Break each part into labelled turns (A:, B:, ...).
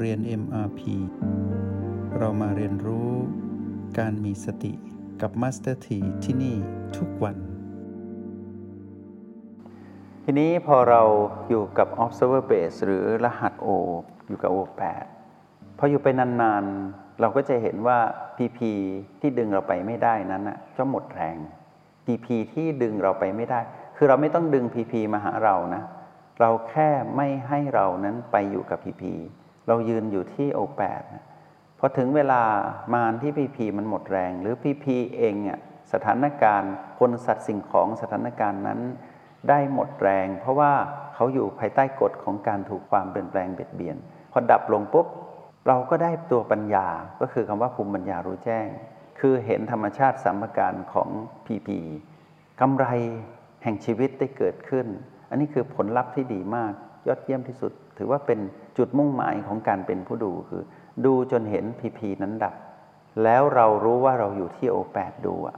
A: เรียน MRP เรามาเรียนรู้การมีสติกับ Master T ที่ที่นี่ทุกวัน
B: ทีนี้พอเราอยู่กับ observer base หรือรหัส O อยู่กับ O8 พออยู่ไปนานๆ เราก็จะเห็นว่า PP ที่ดึงเราไปไม่ได้นั้นนะจะหมดแรง PP ที่ดึงเราไปไม่ได้ คือเราไม่ต้องดึง PP มาหาเรานะ เราแค่ไม่ให้เรานั้นไปอยู่กับ PP เรายืนอยู่ที่ O8 นะพอถึงเวลามานที่ PP มันหมดแรง หรือ PP เองอะสถานการณ์คนสัตว์สิ่งของสถานการณ์นั้นได้หมดแรง เพราะว่าเขาอยู่ภายใต้กฎของการถูกความเปลี่ยนแปลงเบียดเบียน พอดับลงปุ๊บเราก็ได้ตัวปัญญาก็คือคำว่าภูมิปัญญารู้แจ้ง คือเห็นธรรมชาติสัมการของพีพีกำไรแห่งชีวิตได้เกิดขึ้น อันนี้คือผลลัพธ์ที่ดีมาก ยอดเยี่ยมที่สุด ถือว่าเป็นจุดมุ่งหมายของการเป็นผู้ดูคือ ดูจนเห็นพีพีนั้นดับ แล้วเรารู้ว่าเราอยู่ที่โอแปดดูอะ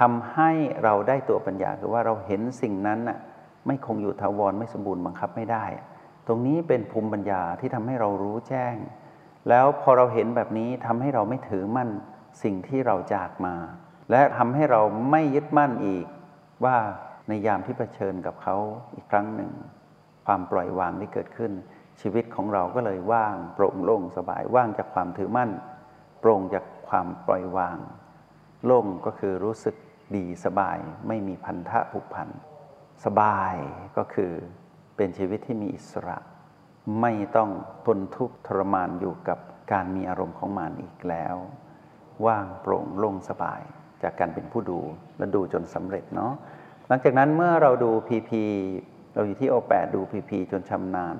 B: ทำให้เราได้ตัวปัญญาคือว่าเราเห็นสิ่งนั้นน่ะไม่คงอยู่ถาวรไม่สมบูรณ์บังคับไม่ได้ ตรงนี้เป็นภูมิปัญญาที่ทำให้เรารู้แจ้ง แล้วพอเราเห็นแบบนี้ทำให้เราไม่ถือมั่นสิ่งที่เราจากมา และทำให้เราไม่ยึดมั่นอีกว่าในยามที่เผชิญกับเขาอีกครั้งหนึ่ง ความปล่อยวางที่เกิดขึ้น ชีวิตของเราก็เลยว่างโปร่งโล่งสบายว่างจากความถือมั่น โปร่งจากความปล่อยวาง โล่งก็คือรู้สึกดีสบายไม่มีพันธะผูกพันสบายก็คือเป็นชีวิตที่มีอิสระ ไม่ต้องทนทุกข์ทรมานอยู่กับการมีอารมณ์ของมานอีกแล้ว ว่างโปร่งโล่งสบาย จากการเป็นผู้ดูและดูจนสำเร็จเนาะหลังจากนั้นเมื่อเราดูพีพีเราอยู่ที่โอแปดดูพีพีจนชำนาญ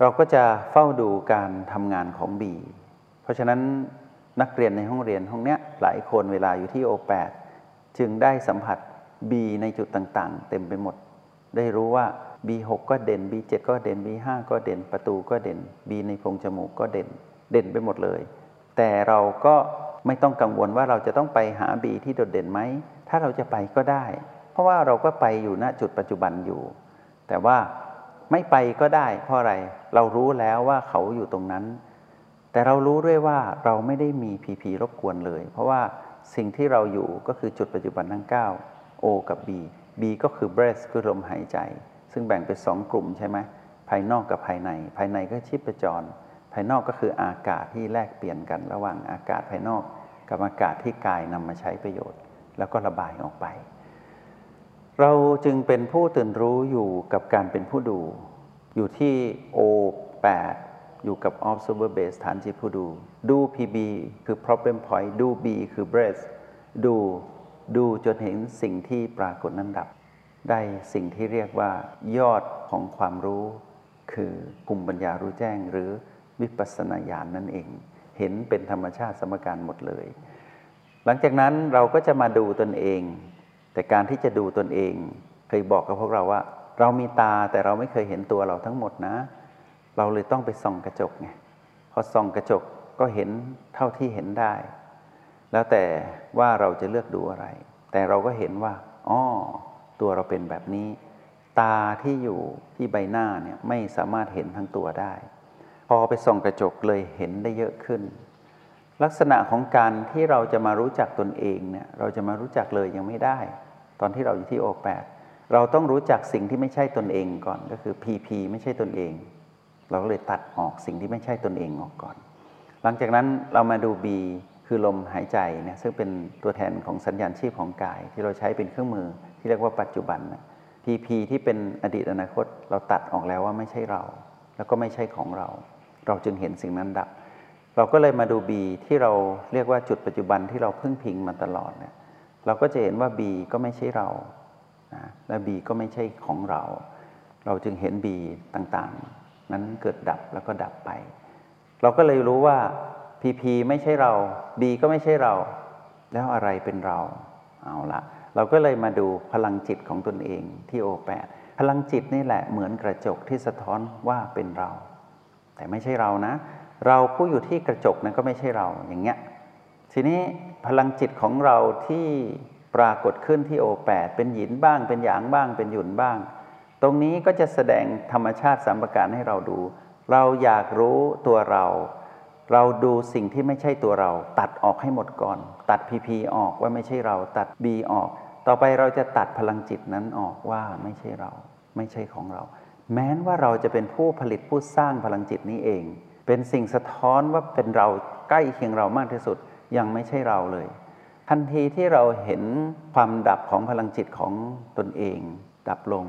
B: เราก็จะเฝ้าดูการทำงานของบี เพราะฉะนั้นนักเรียนในห้องเรียนห้องเนี้ยหลายคนเวลาอยู่ที่โอแปดจึงได้สัมผัส B ในจุดต่างๆ เต็มไปหมด ได้รู้ว่า B6 ก็เด่น B7 ก็เด่น B5 ก็เด่นประตูก็เด่น B ในโพรงจมูกก็เด่นเด่นไปหมดเลย แต่เราก็ไม่ต้องกังวลว่าเราจะต้องไปหา B ที่โดดเด่นไหม ถ้าเราจะไปก็ได้ เพราะว่าเราก็ไปอยู่ณจุดปัจจุบันอยู่ แต่ว่า ไม่ไปก็ได้ เพราะอะไร เรารู้แล้วว่าเขาอยู่ตรงนั้น แต่เรารู้ด้วยว่าเราไม่ได้มีพีพีรบกวนเลย เพราะว่าสิ่งที่เราอยู่ก็คือจุดปัจจุบันทั้ง 9 O กับ B B ก็คือ breath คือลมหายใจ ซึ่งแบ่งเป็นสองกลุ่มใช่ไหมภายนอกกับภายใน ภายในก็ชิปจร ภายนอกก็คืออากาศที่แลกเปลี่ยนกันระหว่างอากาศภายนอก กับอากาศที่กายนำมาใช้ประโยชน์ แล้วก็ระบายออกไป เราจึงเป็นผู้ตื่นรู้อยู่กับการเป็นผู้ดู อยู่ที่ O8 อยู่กับ observer base ฐานจิตผู้ดู ดู PB คือ problem point ดู B คือ breath ดูดูจนเห็นสิ่งที่ปรากฏนั้นดับ ได้สิ่งที่เรียกว่ายอดของความรู้ คือภูมิปัญญารู้แจ้งหรือวิปัสสนาญาณนนั่นเอง เห็นเป็นธรรมชาติสมการหมดเลย หลังจากนั้นเราก็จะมาดูตนเอง แต่การที่จะดูตนเองเคยบอกกับพวกเราว่า เรามีตาแต่เราไม่เคยเห็นตัวเราทั้งหมดนะ เราเลยต้องไปส่องกระจกไงพอส่องกระจกก็เห็นเท่าที่เห็นได้ แล้วแต่ว่าเราจะเลือกดูอะไร แต่เราก็เห็นว่าอ๋อตัวเราเป็นแบบนี้ ตาที่อยู่ที่ใบหน้าเนี่ยไม่สามารถเห็นทั้งตัวได้ พอไปส่องกระจกเลยเห็นได้เยอะขึ้น ลักษณะของการที่เราจะมารู้จักตนเองเนี่ยเราจะมารู้จักเลยยังไม่ได้ ตอนที่เราอยู่ที่โอแปดเราต้องรู้จักสิ่งที่ไม่ใช่ตนเองก่อนก็คือ PP ไม่ใช่ตนเอง เราก็เลยตัดออกสิ่งที่ไม่ใช่ตนเองออกก่อน หลังจากนั้นเรามาดู B คือลมหายใจเนี่ยซึ่งเป็นตัวแทนของสัญญาณชีพของกาย ที่เราใช้เป็นเครื่องมือที่เรียกว่าปัจจุบันนะ PP ที่เป็นอดีตอนาคต เราตัดออกแล้วว่าไม่ใช่เรา แล้วก็ไม่ใช่ของเรา เราจึงเห็นสิ่งนั้นดับ เราก็เลยมาดู B ที่เราเรียกว่าจุดปัจจุบันที่เราพึ่งพิงมาตลอดเนี่ยเราก็จะเห็นว่า B ก็ไม่ใช่เรานะและ B ก็ไม่ใช่ของเรา เราจึงเห็น B ต่างๆ นั้นเกิดดับแล้วก็ดับไป เราก็เลยรู้ว่า PP ไม่ใช่เรา B ก็ไม่ใช่เรา แล้วอะไรเป็นเราเอาละเราก็เลยมาดูพลังจิตของตนเองที่โอแปดพลังจิตนี่แหละเหมือนกระจกที่สะท้อนว่าเป็นเรา แต่ไม่ใช่เรานะ เราผู้อยู่ที่กระจกนั้นก็ไม่ใช่เราอย่างเงี้ยทีนี้พลังจิตของเราที่ปรากฏขึ้นที่โอแปดเป็นหยินบ้าง เป็นหยางบ้าง เป็นหยุนบ้าง ตรงนี้ก็จะแสดงธรรมชาติสามประการให้เราดู เราอยากรู้ตัวเรา เราดูสิ่งที่ไม่ใช่ตัวเรา ตัดออกให้หมดก่อน ตัดพีพีออกว่าไม่ใช่เรา ตัดบีออก ต่อไปเราจะตัดพลังจิตนั้นออกว่าไม่ใช่เรา ไม่ใช่ของเรา แม้นว่าเราจะเป็นผู้ผลิตผู้สร้างพลังจิตนี้เอง เป็นสิ่งสะท้อนว่าเป็นเราใกล้เคียงเรามากที่สุดยังไม่ใช่เราเลย ทันทีที่เราเห็นความดับของพลังจิตของตนเอง ดับลง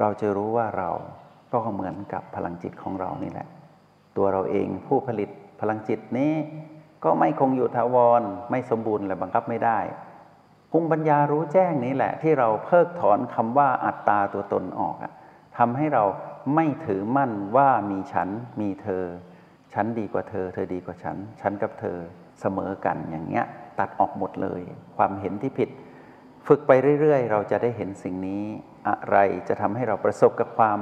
B: เราจะรู้ว่าเราก็เหมือนกับพลังจิตของเรานี่แหละ ตัวเราเองผู้ผลิตพลังจิตนี้ก็ไม่คงอยู่ถาวรไม่สมบูรณ์และบังคับไม่ได้ภูมิปัญญารู้แจ้งนี้แหละ ที่เราเพิกถอนคำว่าอัตตาตัวตนออกทำให้เราไม่ถือมั่นว่ามีฉันมีเธอ ฉันดีกว่าเธอ เธอดีกว่าฉัน ฉันกับเธอเสมอกันอย่างเงี้ยตัดออกหมดเลย ความเห็นที่ผิด ฝึกไปเรื่อยๆ เราจะได้เห็นสิ่งนี้อะไรจะทำให้เราประสบกับความ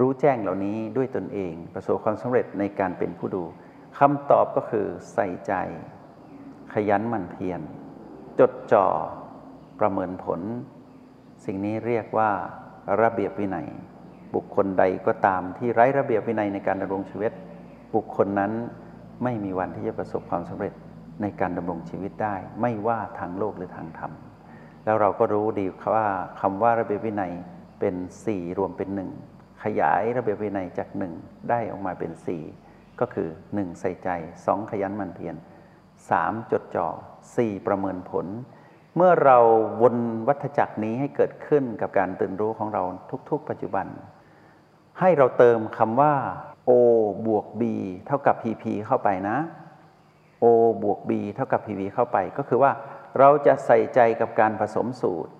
B: รู้แจ้งเหล่านี้ด้วยตนเอง ประสบความสำเร็จในการเป็นผู้ดูคำตอบก็คือใส่ใจ ขยันหมั่นเพียรจดจ่อประเมินผล สิ่งนี้เรียกว่าระเบียบวินัย บุคคลใดก็ตามที่ไร้ระเบียบวินัยในการดำรงชีวิต บุคคลนั้นไม่มีวันที่จะประสบความสำเร็จในการดำรงชีวิตได้ ไม่ว่าทางโลกหรือทางธรรม แล้วเราก็รู้ดีว่าคำว่าระเบียบวินัยเป็นสี่รวมเป็นหนึ่งขยายระเบียบวินัยจากหนึ่งได้ออกมาเป็นสี่ก็คือหนึ่งใส่ใจสองขยันมั่นเพียรสามจดจ่อสี่ประเมินผล เมื่อเราวนวัฏจักรนี้ให้เกิดขึ้นกับการตื่นรู้ของเราทุก ๆ ปัจจุบัน ให้เราเติมคำว่า O บวก B เท่ากับ PP เข้าไปนะ O บวก B เท่ากับ PP เข้าไป ก็คือว่าเราจะใส่ใจกับการผสมสูตร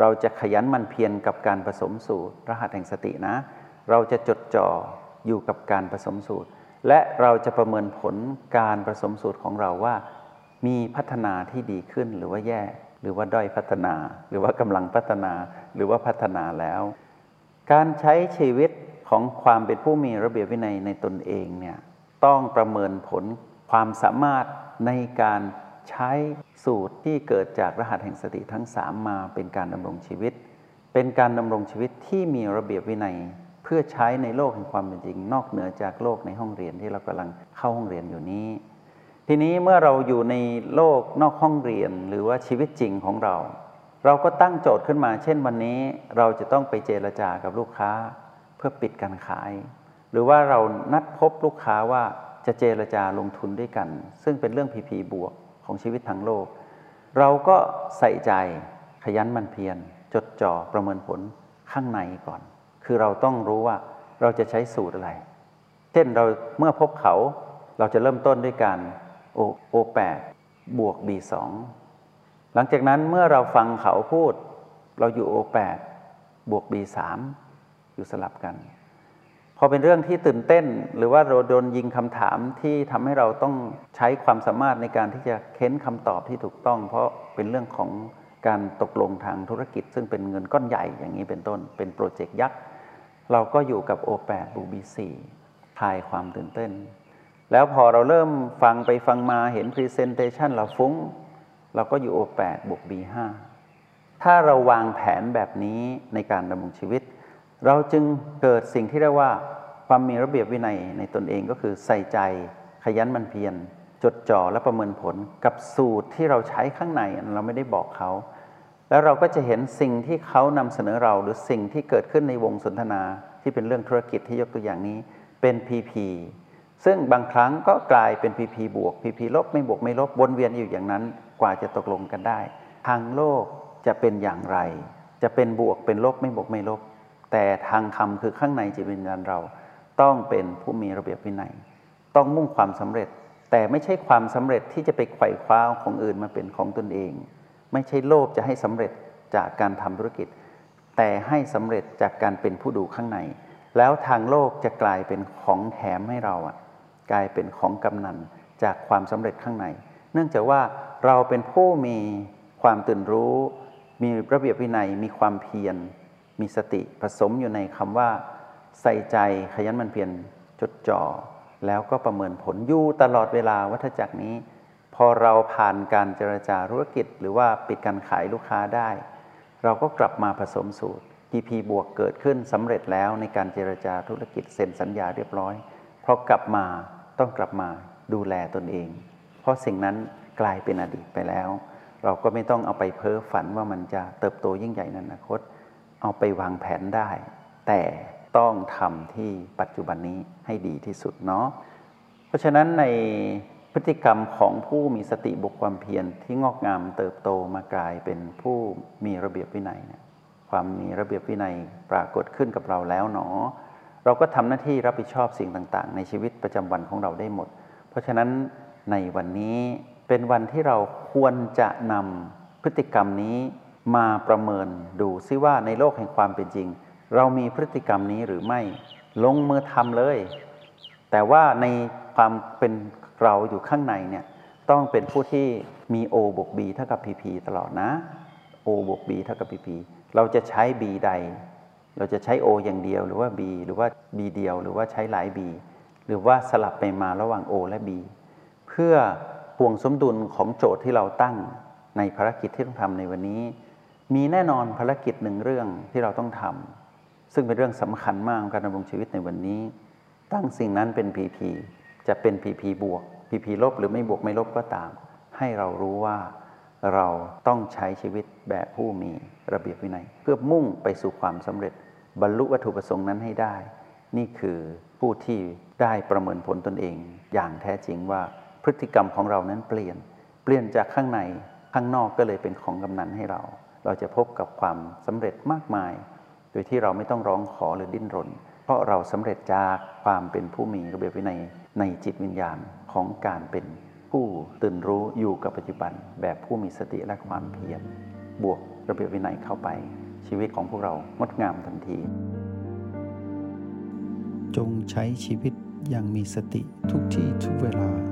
B: เราจะขยันมันเพียรกับการผสมสูตร รหัสแห่งสตินะ เราจะจดจ่ออยู่กับการผสมสูตร และเราจะประเมินผลการผสมสูตรของเราว่า มีพัฒนาที่ดีขึ้นหรือว่าแย่ หรือว่าด้อยพัฒนา หรือว่ากำลังพัฒนา หรือว่าพัฒนาแล้ว การใช้ชีวิตของความเป็นผู้มีระเบียบวินัยในตนเองเนี่ยต้องประเมินผลความสามารถในการใช้สูตรที่เกิดจากรหัสแห่งสติทั้ง 3 มาเป็นการดำรงชีวิต เป็นการดำรงชีวิตที่มีระเบียบวินัย เพื่อใช้ในโลกแห่งความเป็นจริง นอกเหนือจากโลกในห้องเรียนที่เรากำลังเข้าห้องเรียนอยู่นี้ ทีนี้เมื่อเราอยู่ในโลกนอกห้องเรียนหรือว่าชีวิตจริงของเรา เราก็ตั้งโจทย์ขึ้นมา เช่นวันนี้เราจะต้องไปเจรจากับลูกค้าเพื่อปิดการขาย หรือว่าเรานัดพบลูกค้าว่าจะเจรจาลงทุนด้วยกัน ซึ่งเป็นเรื่องพีพีบวกของชีวิตทั้งโลก เราก็ใส่ใจขยันมันเพียรจดจ่อประเมินผลข้างในก่อน คือเราต้องรู้ว่าเราจะใช้สูตรอะไร เช่นเราเมื่อพบเขาเราจะเริ่มต้นด้วยการโอโอแปดบวก B2 หลังจากนั้นเมื่อเราฟังเขาพูด เราอยู่ O8 บวก B3 อยู่สลับกัน พอเป็นเรื่องที่ตื่นเต้น หรือว่าเราโดนยิงคำถามที่ทำให้เราต้องใช้ความสามารถในการที่จะเค้นคำตอบที่ถูกต้อง เพราะเป็นเรื่องของการตกลงทางธุรกิจ ซึ่งเป็นเงินก้อนใหญ่อย่างนี้เป็นต้น เป็นโปรเจกต์ยักษ์เราก็อยู่กับ O8 บวก B4 คลายความตื่นเต้น แล้วพอเราเริ่มฟังไปฟังมาเห็น Presentation เราฟุ้ง เราก็อยู่ O8 บวก B5 ถ้าเราวางแผนแบบนี้ในการดำรงชีวิต เราจึงเกิดสิ่งที่เรียกว่าความมีระเบียบวินัยในตนเองก็คือใส่ใจขยันมันเพียรจดจ่อและประเมินผลกับสูตรที่เราใช้ข้างในเราไม่ได้บอกเขา แล้วเราก็จะเห็นสิ่งที่เขานำเสนอเราหรือสิ่งที่เกิดขึ้นในวงสนทนาที่เป็นเรื่องธุรกิจที่ยกตัวอย่างนี้เป็น PP ซึ่งบางครั้งก็กลายเป็น PP บวก PP ลบไม่บวกไม่ลบวนเวียนอยู่อย่างนั้น กว่าจะตกลงกันได้ ทางโลกจะเป็นอย่างไร จะเป็นบวกเป็นลบไม่บวกไม่ลบ แต่ทางธรรมคือข้างในจิตวิญญาณเรา ต้องเป็นผู้มีระเบียบวินัย ต้องมุ่งความสำเร็จ แต่ไม่ใช่ความสำเร็จที่จะไปไขว่คว้าของอื่นมาเป็นของตนเอง ไม่ใช่โลภจะให้สำเร็จจากการทำธุรกิจ แต่ให้สำเร็จจากการเป็นผู้ดูข้างใน แล้วทางโลกจะกลายเป็นของแถมให้เราอะกลายเป็นของกำนันจากความสำเร็จข้างใน เนื่องจากว่าเราเป็นผู้มีความตื่นรู้ มีระเบียบวินัย มีความเพียร มีสติผสมอยู่ในคำว่า ใส่ใจขยันมันเพียรจดจ่อ แล้วก็ประเมินผลอยู่ตลอดเวลาวัฏจักรนี้ พอเราผ่านการเจรจาธุรกิจ หรือว่าปิดการขายลูกค้าได้ เราก็กลับมาผสมสูตร PP บวกเกิดขึ้นสำเร็จแล้วในการเจรจาธุรกิจเซ็นสัญญาเรียบร้อย เพราะกลับมาต้องกลับมาดูแลตนเอง เพราะสิ่งนั้นกลายเป็นอดีตไปแล้ว เราก็ไม่ต้องเอาไปเพ้อฝันว่ามันจะเติบโตยิ่งใหญ่ในอนาคต เอาไปวางแผนได้ แต่ต้องทำที่ปัจจุบันนี้ให้ดีที่สุดเนาะเพราะฉะนั้นในพฤติกรรมของผู้มีสติบุกความเพียรที่งอกงามเติบโตมากลายเป็นผู้มีระเบียบวินัยเนี่ยความมีระเบียบวินัยปรากฏขึ้นกับเราแล้วเนาะเราก็ทำหน้าที่รับผิดชอบสิ่งต่าง ๆ ในชีวิตประจำวันของเราได้หมด เพราะฉะนั้น ในวันนี้เป็นวันที่เราควรจะนำพฤติกรรมนี้มาประเมินดูซิว่าในโลกแห่งความเป็นจริง เรามีพฤติกรรมนี้หรือไม่ลงมือทำเลย แต่ว่าในความเป็นเราอยู่ข้างในเนี่ยต้องเป็นผู้ที่มี O บวก B เท่ากับ PP ตลอดนะ O บวก B เท่ากับ PP เราจะใช้ B ใด เราจะใช้ O อย่างเดียวหรือว่า B หรือว่า B เดียวหรือว่าใช้หลาย B หรือว่าสลับไปมาระหว่าง O และ B เพื่อห่วงสมดุลของโจทย์ที่เราตั้งในภารกิจที่ต้องทำในวันนี้ มีแน่นอนภารกิจหนึ่งเรื่องที่เราต้องทำซึ่งเป็นเรื่องสำคัญมากของการดำรงชีวิตในวันนี้ ตั้งสิ่งนั้นเป็น PP จะเป็น PP บวก PP ลบหรือไม่บวกไม่ลบก็ตาม ให้เรารู้ว่าเราต้องใช้ชีวิตแบบผู้มีระเบียบวินัย เพื่อมุ่งไปสู่ความสำเร็จ บรรลุวัตถุประสงค์นั้นให้ได้ นี่คือผู้ที่ได้ประเมินผลตนเอง อย่างแท้จริงว่า พฤติกรรมของเรานั้นเปลี่ยน เปลี่ยนจากข้างในข้างนอกก็เลยเป็นของกำนันให้เรา เราจะพบกับความสำเร็จมากมาย โดยที่เราไม่ต้องร้องขอหรือดิ้นรน เพราะเราสำเร็จจากความเป็นผู้มีระเบียบวินัยในจิตวิญญาณของการเป็นผู้ตื่นรู้อยู่กับปัจจุบัน แบบผู้มีสติและความเพียรบวกระเบียบวินัยเข้าไป ชีวิตของพวกเรางดงามทันที
A: จงใช้ชีวิตอย่างมีสติทุกที่ทุกเวลา